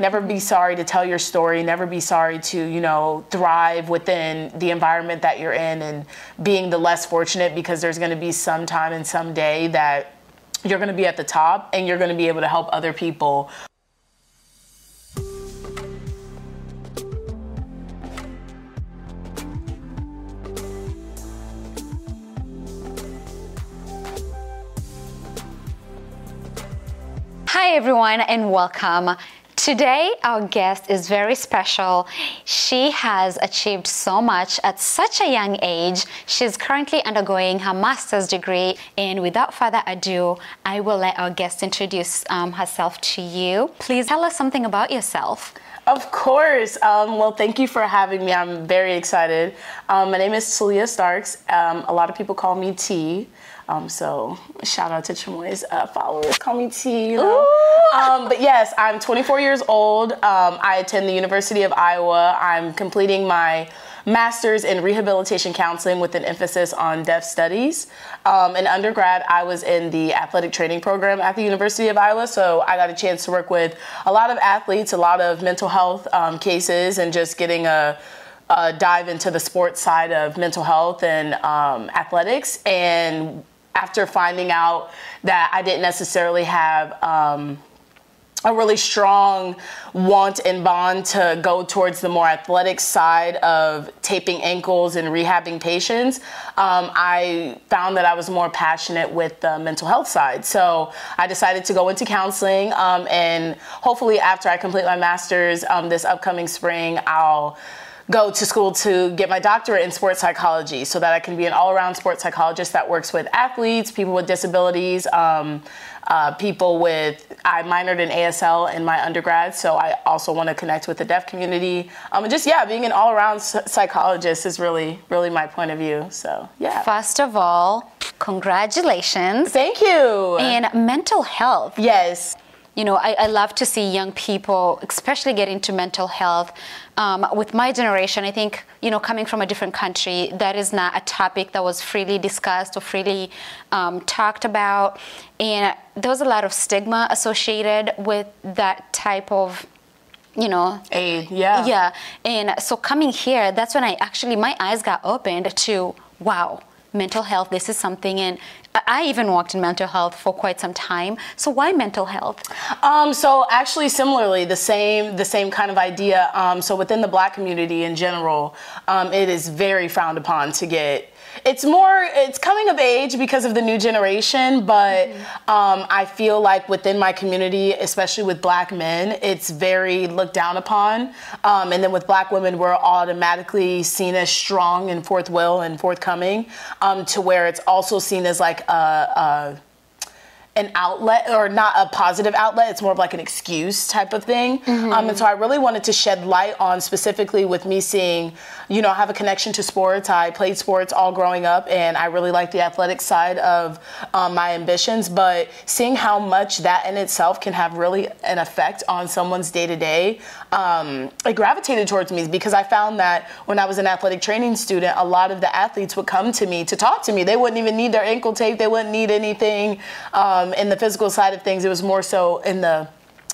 never be sorry to tell your story. Never be sorry to, you know, thrive within the environment that you're in and being the less fortunate because there's going to be some time and some day that you're going to be at the top and you're going to be able to help other people Hi, everyone, and welcome. Today, our guest is very special. She has achieved so much at such a young age. She's currently undergoing her master's degree. And without further ado, I will let our guest introduce um, herself to you. Please tell us something about yourself. Of course. Um, well, thank you for having me. I'm very excited. Um, my name is Talia Starks. Um, a lot of people call me T. Um, so shout out to Chamoy's uh, followers. Call me T. You know? Um, but yes, I'm 24 years old. Um, I attend the University of Iowa. I'm completing my master's in rehabilitation counseling with an emphasis on deaf studies. Um, in undergrad, I was in the athletic training program at the University of Iowa, so I got a chance to work with a lot of athletes, a lot of mental health um, cases, and just getting a uh, dive into the sports side of mental health and um, athletics. And after finding out that I didn't necessarily have um, a really strong want and bond to go towards the more athletic side of taping ankles and rehabbing patients, um, I found that I was more passionate with the mental health side. So I decided to go into counseling, um, and hopefully, after I complete my master's um, this upcoming spring, I'll go to school to get my doctorate in sports psychology so that I can be an all around sports psychologist that works with athletes, people with disabilities, um, uh, people with, I minored in ASL in my undergrad, so I also want to connect with the deaf community. Um, and just, yeah, being an all around psychologist is really, really my point of view. So, yeah. First of all, congratulations. Thank you. And mental health. Yes you know, I, I, love to see young people, especially get into mental health. Um, with my generation, I think, you know, coming from a different country, that is not a topic that was freely discussed or freely um, talked about. And there was a lot of stigma associated with that type of you know a yeah yeah and so coming here that's when i actually my eyes got opened to wow mental health this is something and I even walked in mental health for quite some time. So why mental health? Um, so actually, similarly, the same the same kind of idea. Um, so within the Black community in general, um, it is very frowned upon to get it's more it's coming of age because of the new generation but mm-hmm. um, i feel like within my community especially with black men it's very looked down upon um, and then with black women we're automatically seen as strong and forth will and forthcoming um, to where it's also seen as like a, a an outlet or not a positive outlet it's more of like an excuse type of thing. Mm-hmm. um, and so i really wanted to shed light on specifically with me seeing you know i have a connection to sports. I played sports all growing up and i really like the athletic side of um, my ambitions. But seeing how much that in itself can have really an effect on someone's day-to-day um, it gravitated towards me because i found that when i was an athletic training student a lot of the athletes would come to me to talk to me. They wouldn't even need their ankle tape. They wouldn't need anything um, um, in the physical side of things, it was more so in the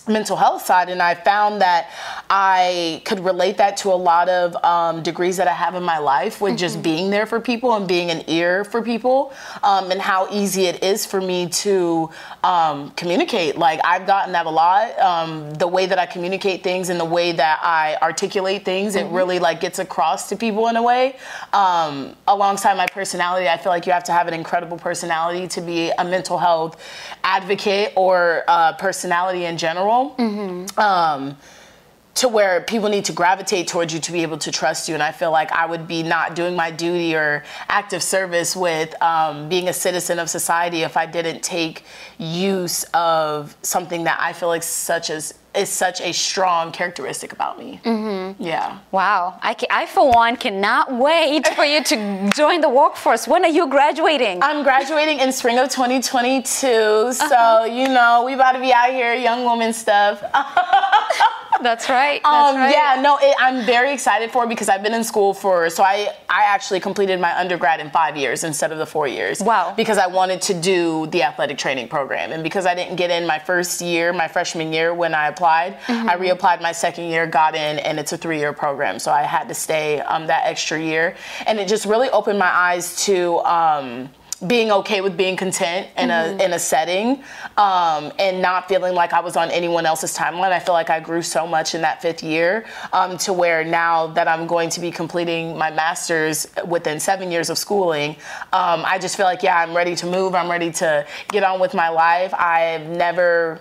mental health side and i found that i could relate that to a lot of um, degrees that i have in my life with mm-hmm. just being there for people and being an ear for people um, and how easy it is for me to um, communicate like i've gotten that a lot um, the way that i communicate things and the way that i articulate things mm-hmm. it really like gets across to people in a way um, alongside my personality i feel like you have to have an incredible personality to be a mental health advocate or uh, personality in general Mm-hmm. Um, to where people need to gravitate towards you to be able to trust you. And I feel like I would be not doing my duty or active service with um, being a citizen of society if I didn't take use of something that I feel like such as is such a strong characteristic about me. Mm-hmm. Yeah. Wow. I, can, I, for one, cannot wait for you to join the workforce. When are you graduating? I'm graduating in spring of 2022. Uh-huh. So, you know, we about to be out here, young woman stuff. That's right. That's Um, right. Yeah, no, it, I'm very excited for it because I've been in school for, so I, I actually completed my undergrad in five years instead of the four years. Wow. Because I wanted to do the athletic training program. And because I didn't get in my first year, my freshman year when I applied, Mm-hmm. I reapplied my second year, got in, and it's a three year program. So I had to stay um, that extra year. And it just really opened my eyes to, um, being okay with being content in a in a setting um, and not feeling like I was on anyone else's timeline. I feel like I grew so much in that fifth year um, to where now that I'm going to be completing my master's within seven years of schooling, um, I just feel like yeah, I'm ready to move. I'm ready to get on with my life. I've never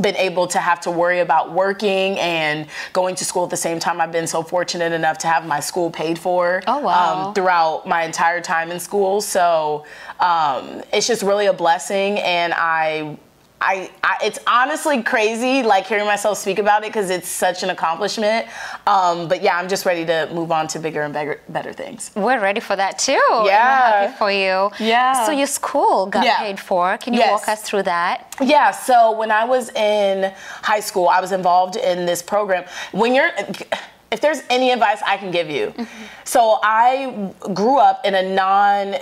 been able to have to worry about working and going to school at the same time. I've been so fortunate enough to have my school paid for Oh, wow. um, throughout my entire time in school. So um, it's just really a blessing, and I. I, I, it's honestly crazy, like hearing myself speak about it because it's such an accomplishment. Um, but yeah, I'm just ready to move on to bigger and better, better things. We're ready for that too. Yeah. happy for you. Yeah. So your school got Yeah. paid for. Can you Yes. walk us through that? Yeah, so when I was in high school, I was involved in this program. When you're if there's any advice I can give you. So I grew up in a non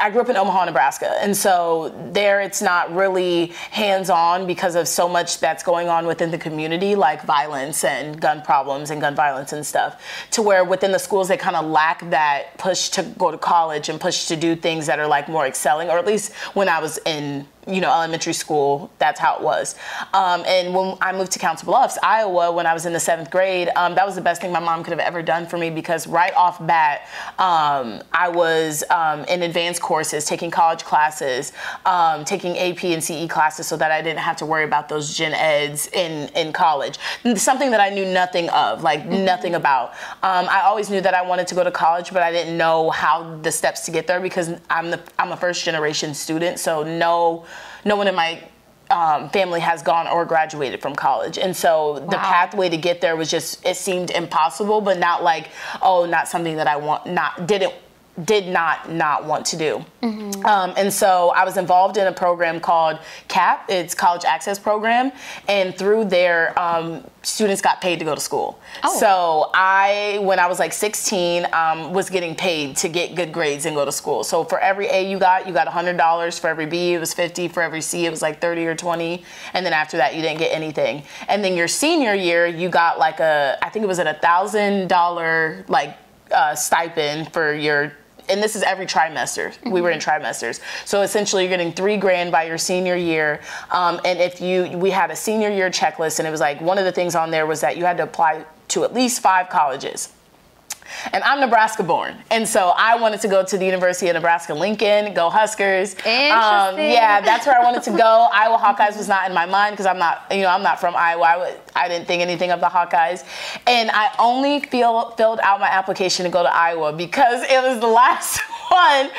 I grew up in Omaha, Nebraska, and so there it's not really hands-on because of so much that's going on within the community, like violence and gun problems and gun violence and stuff. To where within the schools they kind of lack that push to go to college and push to do things that are like more excelling, or at least when I was in you know, elementary school, that's how it was. Um, and when I moved to Council Bluffs, Iowa, when I was in the seventh grade, um, that was the best thing my mom could have ever done for me because right off bat, um, I was um, in advanced courses, taking college classes, um, taking AP and CE classes so that I didn't have to worry about those gen eds in, in college. Something that I knew nothing of, like nothing about. Um, I always knew that I wanted to go to college, but I didn't know how the steps to get there because I'm the I'm a first generation student, so no no one in my um, family has gone or graduated from college, and so the pathway to get there was just it seemed impossible, but not like oh, not something that I want, not didn't did not not want to do. Um, and so I was involved in a program called CAP. It's College Access Program, and through there, um, students got paid to go to school. Oh. So I, when I was like 16, um, was getting paid to get good grades and go to school. So for every A you got, you got $100. For every B, it was 50. For every C, it was like 30 or 20. And then after that, you didn't get anything. And then your senior year, you got like a, I think it was at a thousand dollar like uh, stipend for your and this is every trimester. We were in trimesters, so essentially you're getting three grand by your senior year. Um, and if you, we had a senior year checklist, and it was like one of the things on there was that you had to apply to at least five colleges. And I'm Nebraska born. And so I wanted to go to the University of Nebraska Lincoln, go Huskers. Um, Interesting. yeah, that's where I wanted to go. Iowa Hawkeyes was not in my mind because I'm not, you know, I'm not from Iowa. I, would, I didn't think anything of the Hawkeyes. And I only feel, filled out my application to go to Iowa because it was the last one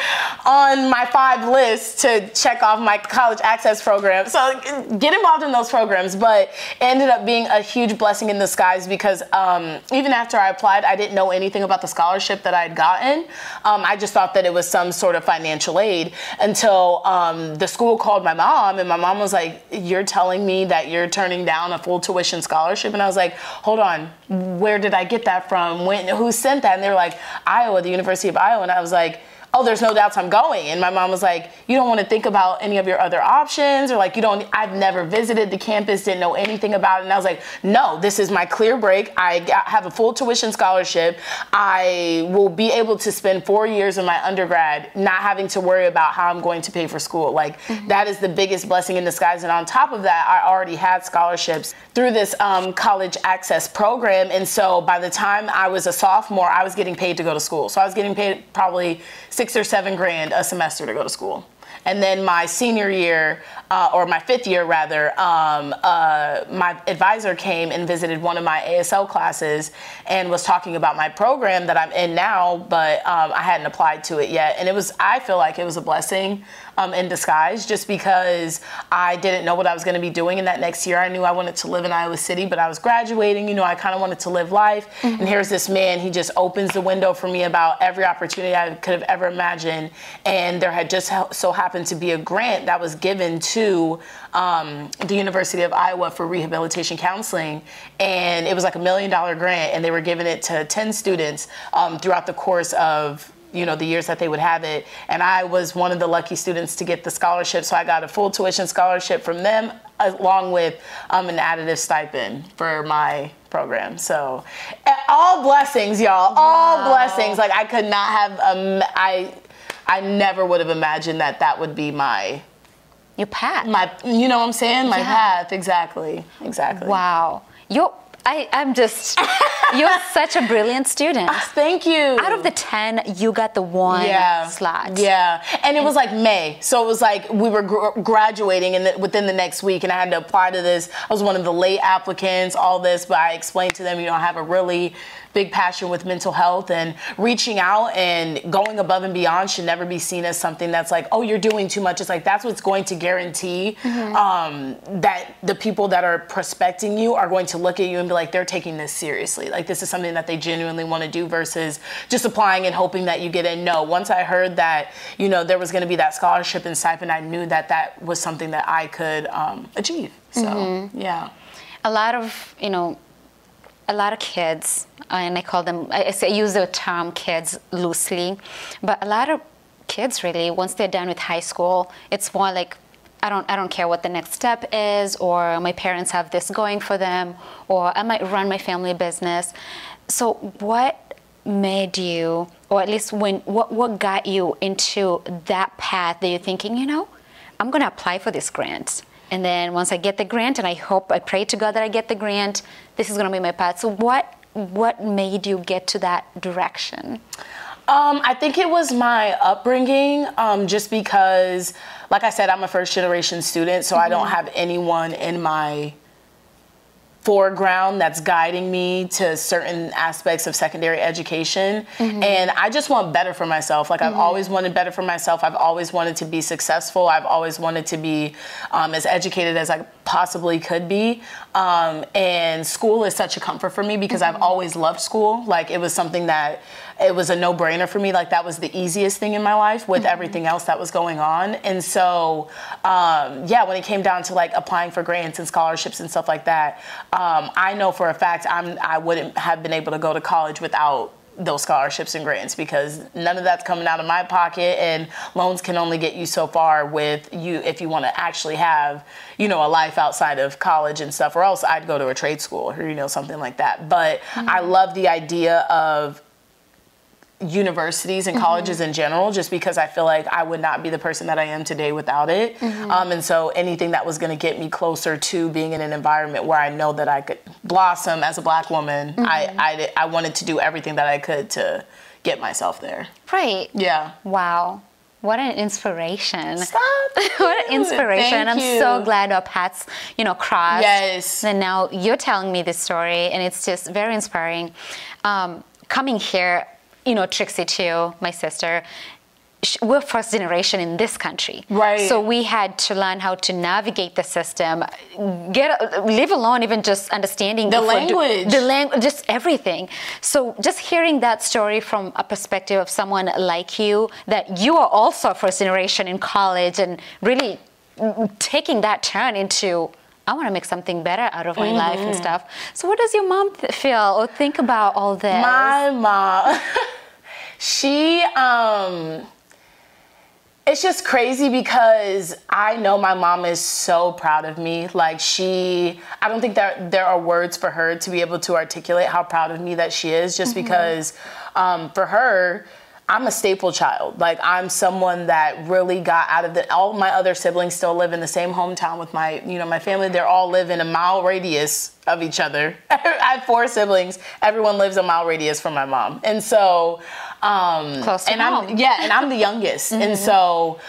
on my five list to check off my college access program. So get involved in those programs. But it ended up being a huge blessing in disguise because um, even after I applied, I didn't know anything about the scholarship that I had gotten. Um, I just thought that it was some sort of financial aid until um, the school called my mom, and my mom was like, You're telling me that you're turning down a full tuition scholarship? And I was like, Hold on, where did I get that from? When, who sent that? And they were like, Iowa, the University of Iowa. And I was like, oh, there's no doubts I'm going. And my mom was like, you don't want to think about any of your other options or like, you don't, I've never visited the campus, didn't know anything about it. And I was like, no, this is my clear break. I have a full tuition scholarship. I will be able to spend four years of my undergrad not having to worry about how I'm going to pay for school. Like that is the biggest blessing in disguise. And on top of that, I already had scholarships through this um, college access program. And so by the time I was a sophomore, I was getting paid to go to school. So I was getting paid probably six or seven grand a semester to go to school. And then my senior year, uh, or my fifth year rather, um, uh, my advisor came and visited one of my ASL classes and was talking about my program that I'm in now, but um, I hadn't applied to it yet. And it was, I feel like it was a blessing um, in disguise just because I didn't know what I was going to be doing in that next year. I knew I wanted to live in Iowa City, but I was graduating. You know, I kind of wanted to live life. And here's this man, he just opens the window for me about every opportunity I could have ever imagined. And there had just so happened happened to be a grant that was given to um, the University of Iowa for rehabilitation counseling, and it was like a million dollar grant, and they were giving it to 10 students um, throughout the course of you know the years that they would have it and i was one of the lucky students to get the scholarship so i got a full tuition scholarship from them along with um, an additive stipend for my program so all blessings y'all all Wow. blessings like i could not have um, i i never would have imagined that that would be my Your path. my you know what i'm saying my Yeah. path exactly exactly Wow. You're, I, I'm just, you're such a brilliant student. thank you Out of the 10, you got the one slot. Yeah, and it was like May, so it was like we were gr- graduating, and the, within the next week, and I had to apply to this. I was one of the late applicants, all this, but I explained to them, you know, I have a really big passion with mental health, and reaching out and going above and beyond should never be seen as something that's like, oh, you're doing too much. It's like that's what's going to guarantee um, that the people that are prospecting you are going to look at you and like, they're taking this seriously. Like this is something that they genuinely want to do versus just applying and hoping that you get in. No, once I heard that, you know, there was going to be that scholarship and stipend, I knew that that was something that I could um, achieve. So, yeah. a lot of you know a lot of kids and i call them i, I say- I use the term kids loosely but a lot of kids really once they're done with high school it's more like I don't, I don't care what the next step is, or my parents have this going for them, or I might run my family business. So, what made you, or at least when, what, what got you into that path that you're thinking, you know, I'm going to apply for this grant. And then once I get the grant, and I hope, I pray to God that I get the grant, this is going to be my path. So, what, what made you get to that direction? Um, I think it was my upbringing, um, just because, like I said, I'm a first generation student, so I don't have anyone in my foreground that's guiding me to certain aspects of secondary education. And i just want better for myself. Like i've always wanted better for myself. I've always wanted to be successful. I've always wanted to be um, as educated as i possibly could be. Um, and school is such a comfort for me because i've always loved school. Like it was something that it was a no-brainer for me. Like that was the easiest thing in my life with everything else that was going on. And so um, yeah when it came down to like applying for grants and scholarships and stuff like that um, i know for a fact I'm, i wouldn't have been able to go to college without those scholarships and grants because none of that's coming out of my pocket and loans can only get you so far with you if you want to actually have you know a life outside of college and stuff or else i'd go to a trade school or you know something like that. But i mm-hmm. love the idea of universities and colleges in general just because I feel like I would not be the person that I am today without it. Um, and so anything that was going to get me closer to being in an environment where I know that I could blossom as a black woman, I, I, I wanted to do everything that I could to get myself there. Right. Yeah. Wow. What an inspiration. Stop. what an inspiration. Thank I'm you. so glad our paths, you know, crossed. Yes. And now you're telling me this story, and it's just very inspiring. Um, coming here, you know, Trixie too, my sister, we're first generation in this country. Right. So we had to learn how to navigate the system, get live alone, even just understanding The before do- language. the language, just everything. So just hearing that story from a perspective of someone like you, that you are also first generation in college and really mm, taking that turn into. I want to make something better out of my life Mm-hmm. and stuff. So, what does your mom th- feel or think about all this? My mom, she, um, it's just crazy because I know my mom is so proud of me. Like she, I don't think that there are words for her to be able to articulate how proud of me that she is. Just because, um, for her, I'm a staple child. Like I'm someone that really got out of the. All my other siblings still live in the same hometown with my, you know, my family. They're all live in a mile radius of each other. I have four siblings. Everyone lives a mile radius from my mom, and so, um, Close to and home. I'm yeah, and I'm the youngest, and so.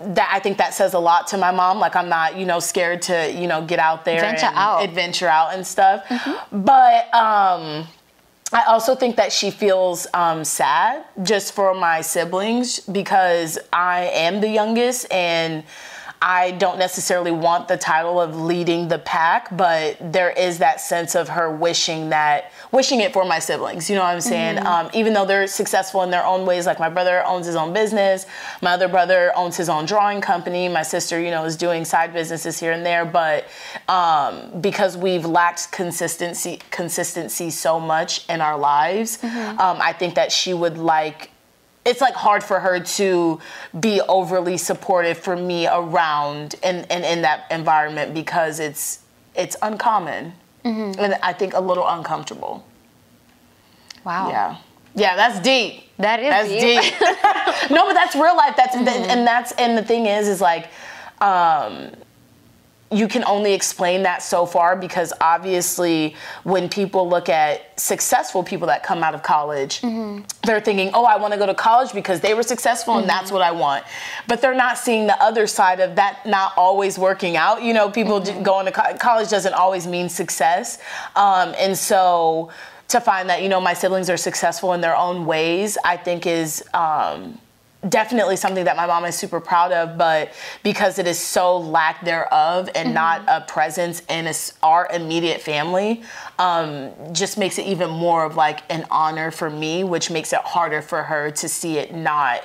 That I think that says a lot to my mom. Like I'm not, you know, scared to, you know, get out there Venture and out. adventure out and stuff. But um, I also think that she feels um, sad just for my siblings because I am the youngest and I don't necessarily want the title of leading the pack, but there is that sense of her wishing that wishing it for my siblings. You know what I'm saying? Mm-hmm. Um, even though they're successful in their own ways, like my brother owns his own business, my other brother owns his own drawing company, my sister, you know, is doing side businesses here and there. But um, because we've lacked consistency, consistency so much in our lives, mm-hmm. um, I think that she would like it's like hard for her to be overly supportive for me around and, and in that environment because it's it's uncommon mm-hmm. and I think a little uncomfortable. Wow. Yeah. Yeah, that's deep. That is that's deep. deep. no, but that's real life. That's mm-hmm. and that's and the thing is, is like, um, you can only explain that so far because obviously when people look at successful people that come out of college mm-hmm. they're thinking oh i want to go to college because they were successful mm-hmm. and that's mm-hmm. what i want but they're not seeing the other side of that not always working out you know people mm-hmm. going to co- college doesn't always mean success um, and so to find that you know my siblings are successful in their own ways i think is um, definitely something that my mom is super proud of, but because it is so lack thereof and mm-hmm. not a presence in a, our immediate family, um, just makes it even more of like an honor for me, which makes it harder for her to see it not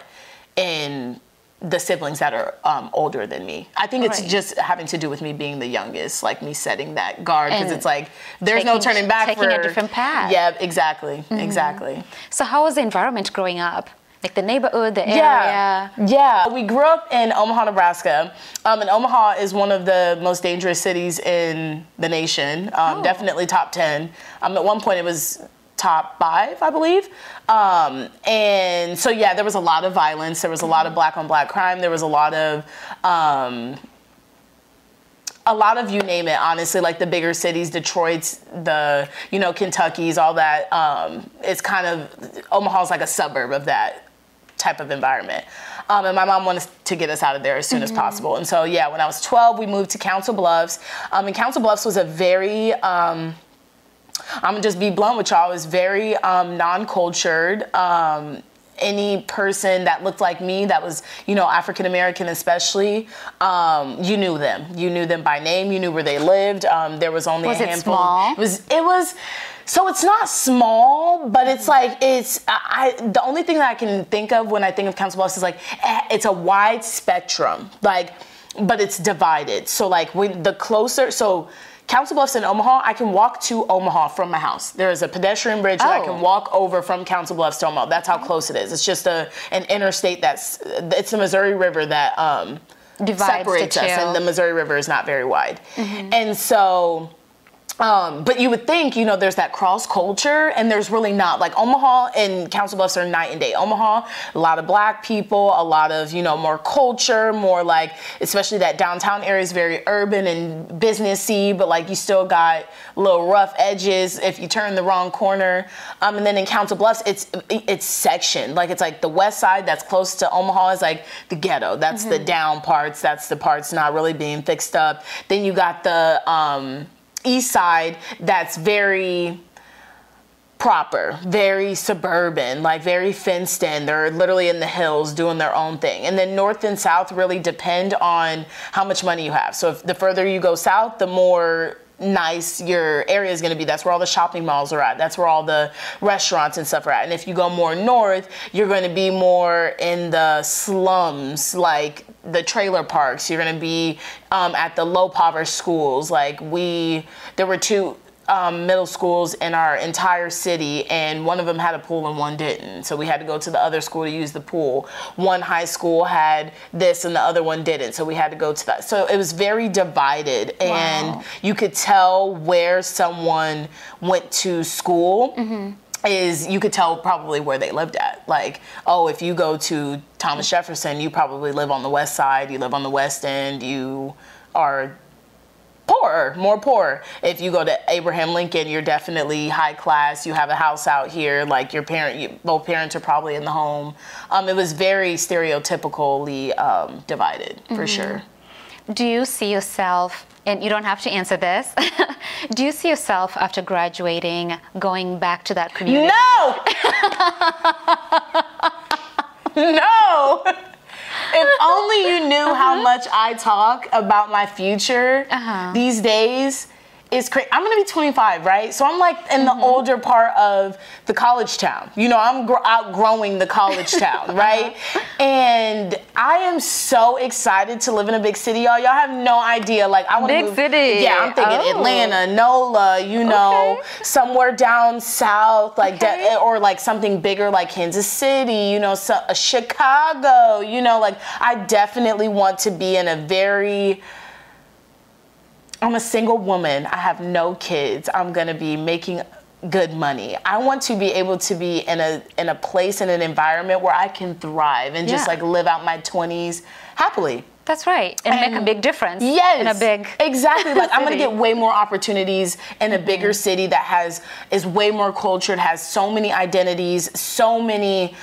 in the siblings that are um, older than me. I think it's right. just having to do with me being the youngest, like me setting that guard because it's like there's taking, no turning back. Taking for, a different path. Yeah, exactly, mm-hmm. exactly. So how was the environment growing up? Like the neighborhood, the yeah. area? Yeah, we grew up in Omaha, Nebraska. Um, and Omaha is one of the most dangerous cities in the nation. Um, oh. Definitely top 10. Um, at one point, it was top five, I believe. Um, and so, yeah, there was a lot of violence. There was a lot of black on black crime. There was a lot of um, a lot of you name it honestly like the bigger cities detroit's the you know kentucky's all that um, it's kind of omaha's like a suburb of that type of environment. Um, and my mom wanted to get us out of there as soon mm-hmm. as possible. And so, yeah, when I was 12, we moved to Council Bluffs. Um, and Council Bluffs was a very, um, I'm gonna just be blunt with y'all, it was very um, non cultured. Any person that looked like me that was you know african american especially um, you knew them. You knew them by name. You knew where they lived. Um, there was only was a handful. it, small? it was it was so it's not small, but it's like it's I, the only thing that I can think of when I think of Council Bluffs is like eh, it's a wide spectrum, like, but it's divided. So like when the closer, so Council Bluffs in Omaha, I can walk to Omaha from my house. There is a pedestrian bridge oh. that I can oh. walk over from Council Bluffs to Omaha. That's how close it is. It's just a an interstate that's it's the Missouri River that um, Divides separates us, and the Missouri River is not very wide, mm-hmm. and so um, but you would think, you know, there's that cross culture, and there's really not. Like Omaha and Council Bluffs are night and day. Omaha, a lot of black people, a lot of, you know, more culture, more like, especially that downtown area is very urban and businessy, but like you still got little rough edges if you turn the wrong corner. Um, and then in Council Bluffs, it's it's sectioned. Like it's like the west side that's close to Omaha is like the ghetto. That's mm-hmm. the down parts. That's the parts not really being fixed up. Then you got the um, east side that's very proper, very suburban, like very fenced in. They're literally in the hills doing their own thing. And then north and south really depend on how much money you have. So if the further you go south, the more nice your area is going to be. That's where all the shopping malls are at. That's where all the restaurants and stuff are at. And if you go more north, you're going to be more in the slums, like the trailer parks. You're going to be um, at the low poverty schools. Like we, there were two um, middle schools in our entire city, and one of them had a pool and one didn't. So we had to go to the other school to use the pool. One high school had this and the other one didn't. So we had to go to that. So it was very divided, wow. and you could tell where someone went to school. Mm-hmm is you could tell probably where they lived at. Like, oh, if you go to Thomas Jefferson, you probably live on the west side, you live on the west end, you are poorer, more poor. If you go to Abraham Lincoln, you're definitely high class. You have a house out here. Like your parent, you, both parents are probably in the home. Um, it was very stereotypically um, divided for mm-hmm. sure. Do you see yourself? And you don't have to answer this. Do you see yourself after graduating going back to that community? No. no. if only you knew how much I talk about my future Uh-huh. these days. It's crazy. I'm gonna be 25, right? So I'm like in the older part of the college town. You know, I'm gr- outgrowing the college town, right? And I am so excited to live in a big city, y'all. Y'all have no idea. Like I want to Big move. city. Yeah, I'm thinking Oh. Atlanta, NOLA. You know, Okay. somewhere down south, like Okay. de- or like something bigger, like Kansas City. You know, so, uh, Chicago. You know, like I definitely want to be in a very I'm a single woman. I have no kids. I'm gonna be making good money. I want to be able to be in a in a place in an environment where I can thrive and just like live out my 20s happily. That's right. And, make a big difference Yes. in a big exactly like I'm gonna. Mm-hmm. get way more opportunities in a bigger city that has is way more cultured, has so many identities, so many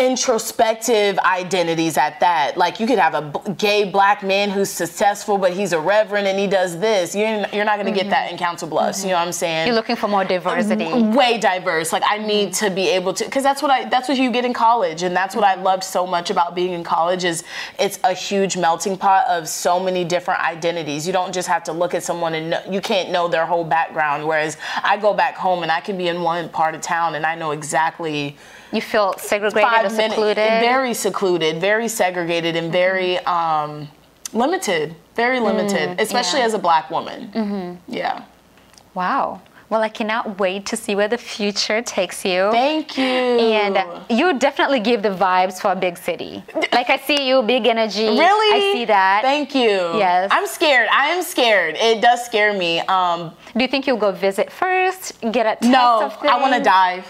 introspective identities at that. Like you could have a b- gay black man who's successful, but he's a reverend and he does this. You're, you're not going to get that mm-hmm. in Council Bluffs. You know what I'm saying? Mm-hmm. You're looking for more um, diversity. way diverse. Like I mm-hmm. need to be able to, because that's what I that's what you get in college, and that's what I mm-hmm. loved so much about being in college is it's a huge melting pot of so many different identities. You don't just have to look at someone and know, you can't know their whole background. Whereas I go back home and I can be in one part of town and I know exactly You feel segregated or five minutes, secluded. Mm-hmm. very secluded, very segregated, and very um, limited. Very limited, especially Mm, yeah. as a black woman. Yeah. wow. Well, I cannot wait to see where the future takes you. Thank you. and you definitely give the vibes for a big city. Like I see you, big energy. Really? I see that. Thank you. Yes. I'm scared. I am scared. It does scare me. Um, Do you think you'll go visit first? Get a taste no, of I want to dive.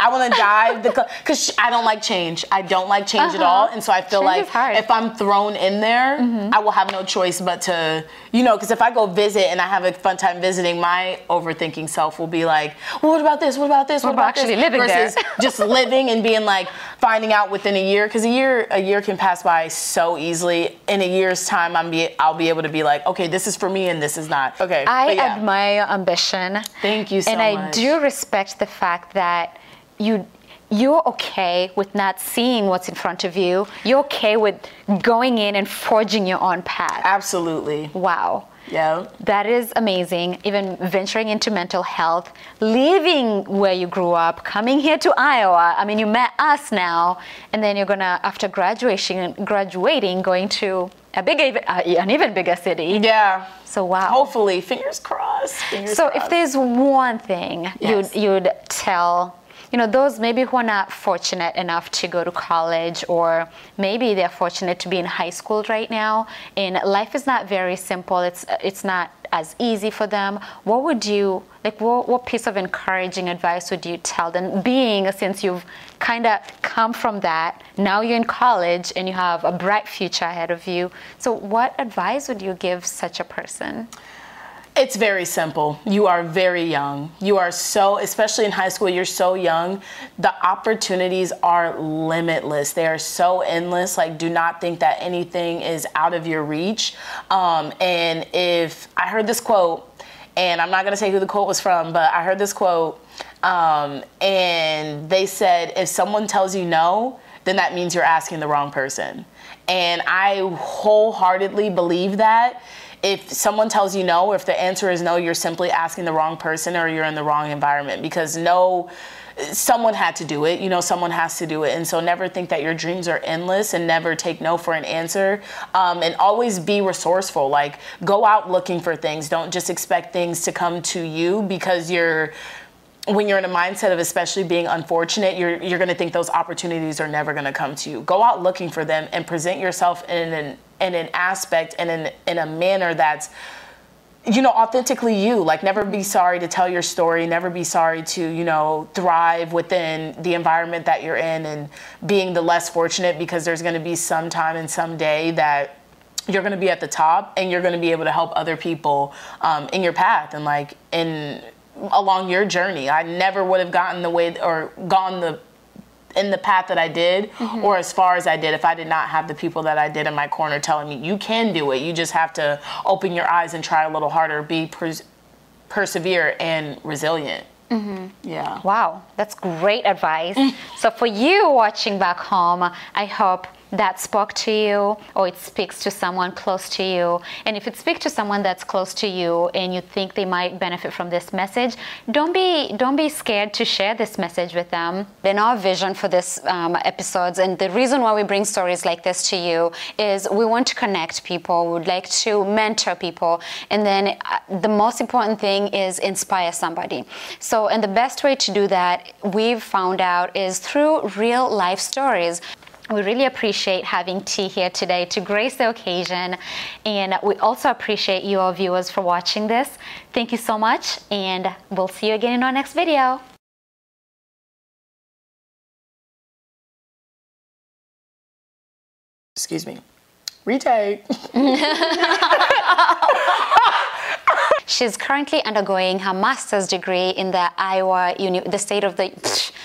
I want to dive because I don't like change. I don't like change at Uh-huh. all, and so I feel Change like. Mm-hmm. if I'm thrown in there, I will have no choice but to, you know, because if I go visit and I have a fun time visiting, my overthinking self will be like, well, what about this? What about this? What, about about this? actually living there? Versus just living and being like finding out within a year because a year a year can pass by so easily. In a year's time, I'm be I'll be able to be like, okay, this is for me and this is not. Okay. I yeah. admire your ambition. Thank you so much. and I do respect the fact that you you're okay with not seeing what's in front of you. You're okay with going in and forging your own path. Absolutely. Wow. Yeah. That is amazing. Even venturing into mental health, leaving where you grew up, coming here to Iowa. I mean, you met us now, and then you're gonna, after graduation, graduating, going to a big, uh, an even bigger city. Yeah. So wow. Hopefully, fingers crossed. Fingers So if there's one thing Yes. you'd you'd tell, you know, those maybe who are not fortunate enough to go to college, or maybe they're fortunate to be in high school right now, and life is not very simple. It's it's not as easy for them. What would you like? What, what piece of encouraging advice would you tell them? Being since you've kind of come from that, now you're in college and you have a bright future ahead of you. So, what advice would you give such a person? It's very simple. You are very young. You are so, especially in high school, you're so young. The opportunities are limitless. They are so endless. Like, do not think that anything is out of your reach. Um, and if I heard this quote, and I'm not going to say who the quote was from, but I heard this quote, um, and they said, if someone tells you no, then that means you're asking the wrong person. And I wholeheartedly believe that if someone tells you no, if the answer is no, you're simply asking the wrong person or you're in the wrong environment because no, someone had to do it. You know, someone has to do it. And so never think that your dreams are endless and never take no for an answer. Um, and always be resourceful. Like, go out looking for things. Don't just expect things to come to you because you're when you're in a mindset of especially being unfortunate, you're you're going to think those opportunities are never going to come to you. Go out looking for them and present yourself in an in an aspect and in in a manner that's you know authentically you. Like never be sorry to tell your story. Never be sorry to you know thrive within the environment that you're in and being the less fortunate because there's going to be some time and some day that you're going to be at the top and you're going to be able to help other people um, in your path and like in along your journey. I never would have gotten the way or gone the in the path that I did mm-hmm. or as far as I did if I did not have the people that I did in my corner telling me you can do it. You just have to open your eyes and try a little harder. Be pers- persevere and resilient. Mm-hmm. Yeah. Wow, that's great advice. Mm. so, for you watching back home, I hope that spoke to you or it speaks to someone close to you. And if it speaks to someone that's close to you and you think they might benefit from this message, don't be don't be scared to share this message with them. Then our vision for this um, episodes and the reason why we bring stories like this to you is we want to connect people. We would like to mentor people, and then uh, the most important thing is inspire somebody. So, and the best way to do that we've found out is through real life stories. We really appreciate having T here today to grace the occasion. And we also appreciate you all viewers for watching this. Thank you so much, and we'll see you again in our next video. Excuse me. Retake. She's currently undergoing her master's degree in the Iowa, Uni- the state of the.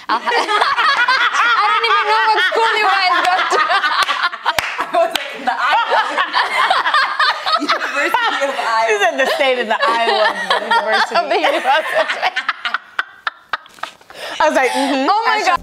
Psh, I'll ha- I don't even know what school you guys go to. the Iowa. University of Iowa. She's in the state of the Iowa University. The university. I was like, mhm. Oh my god.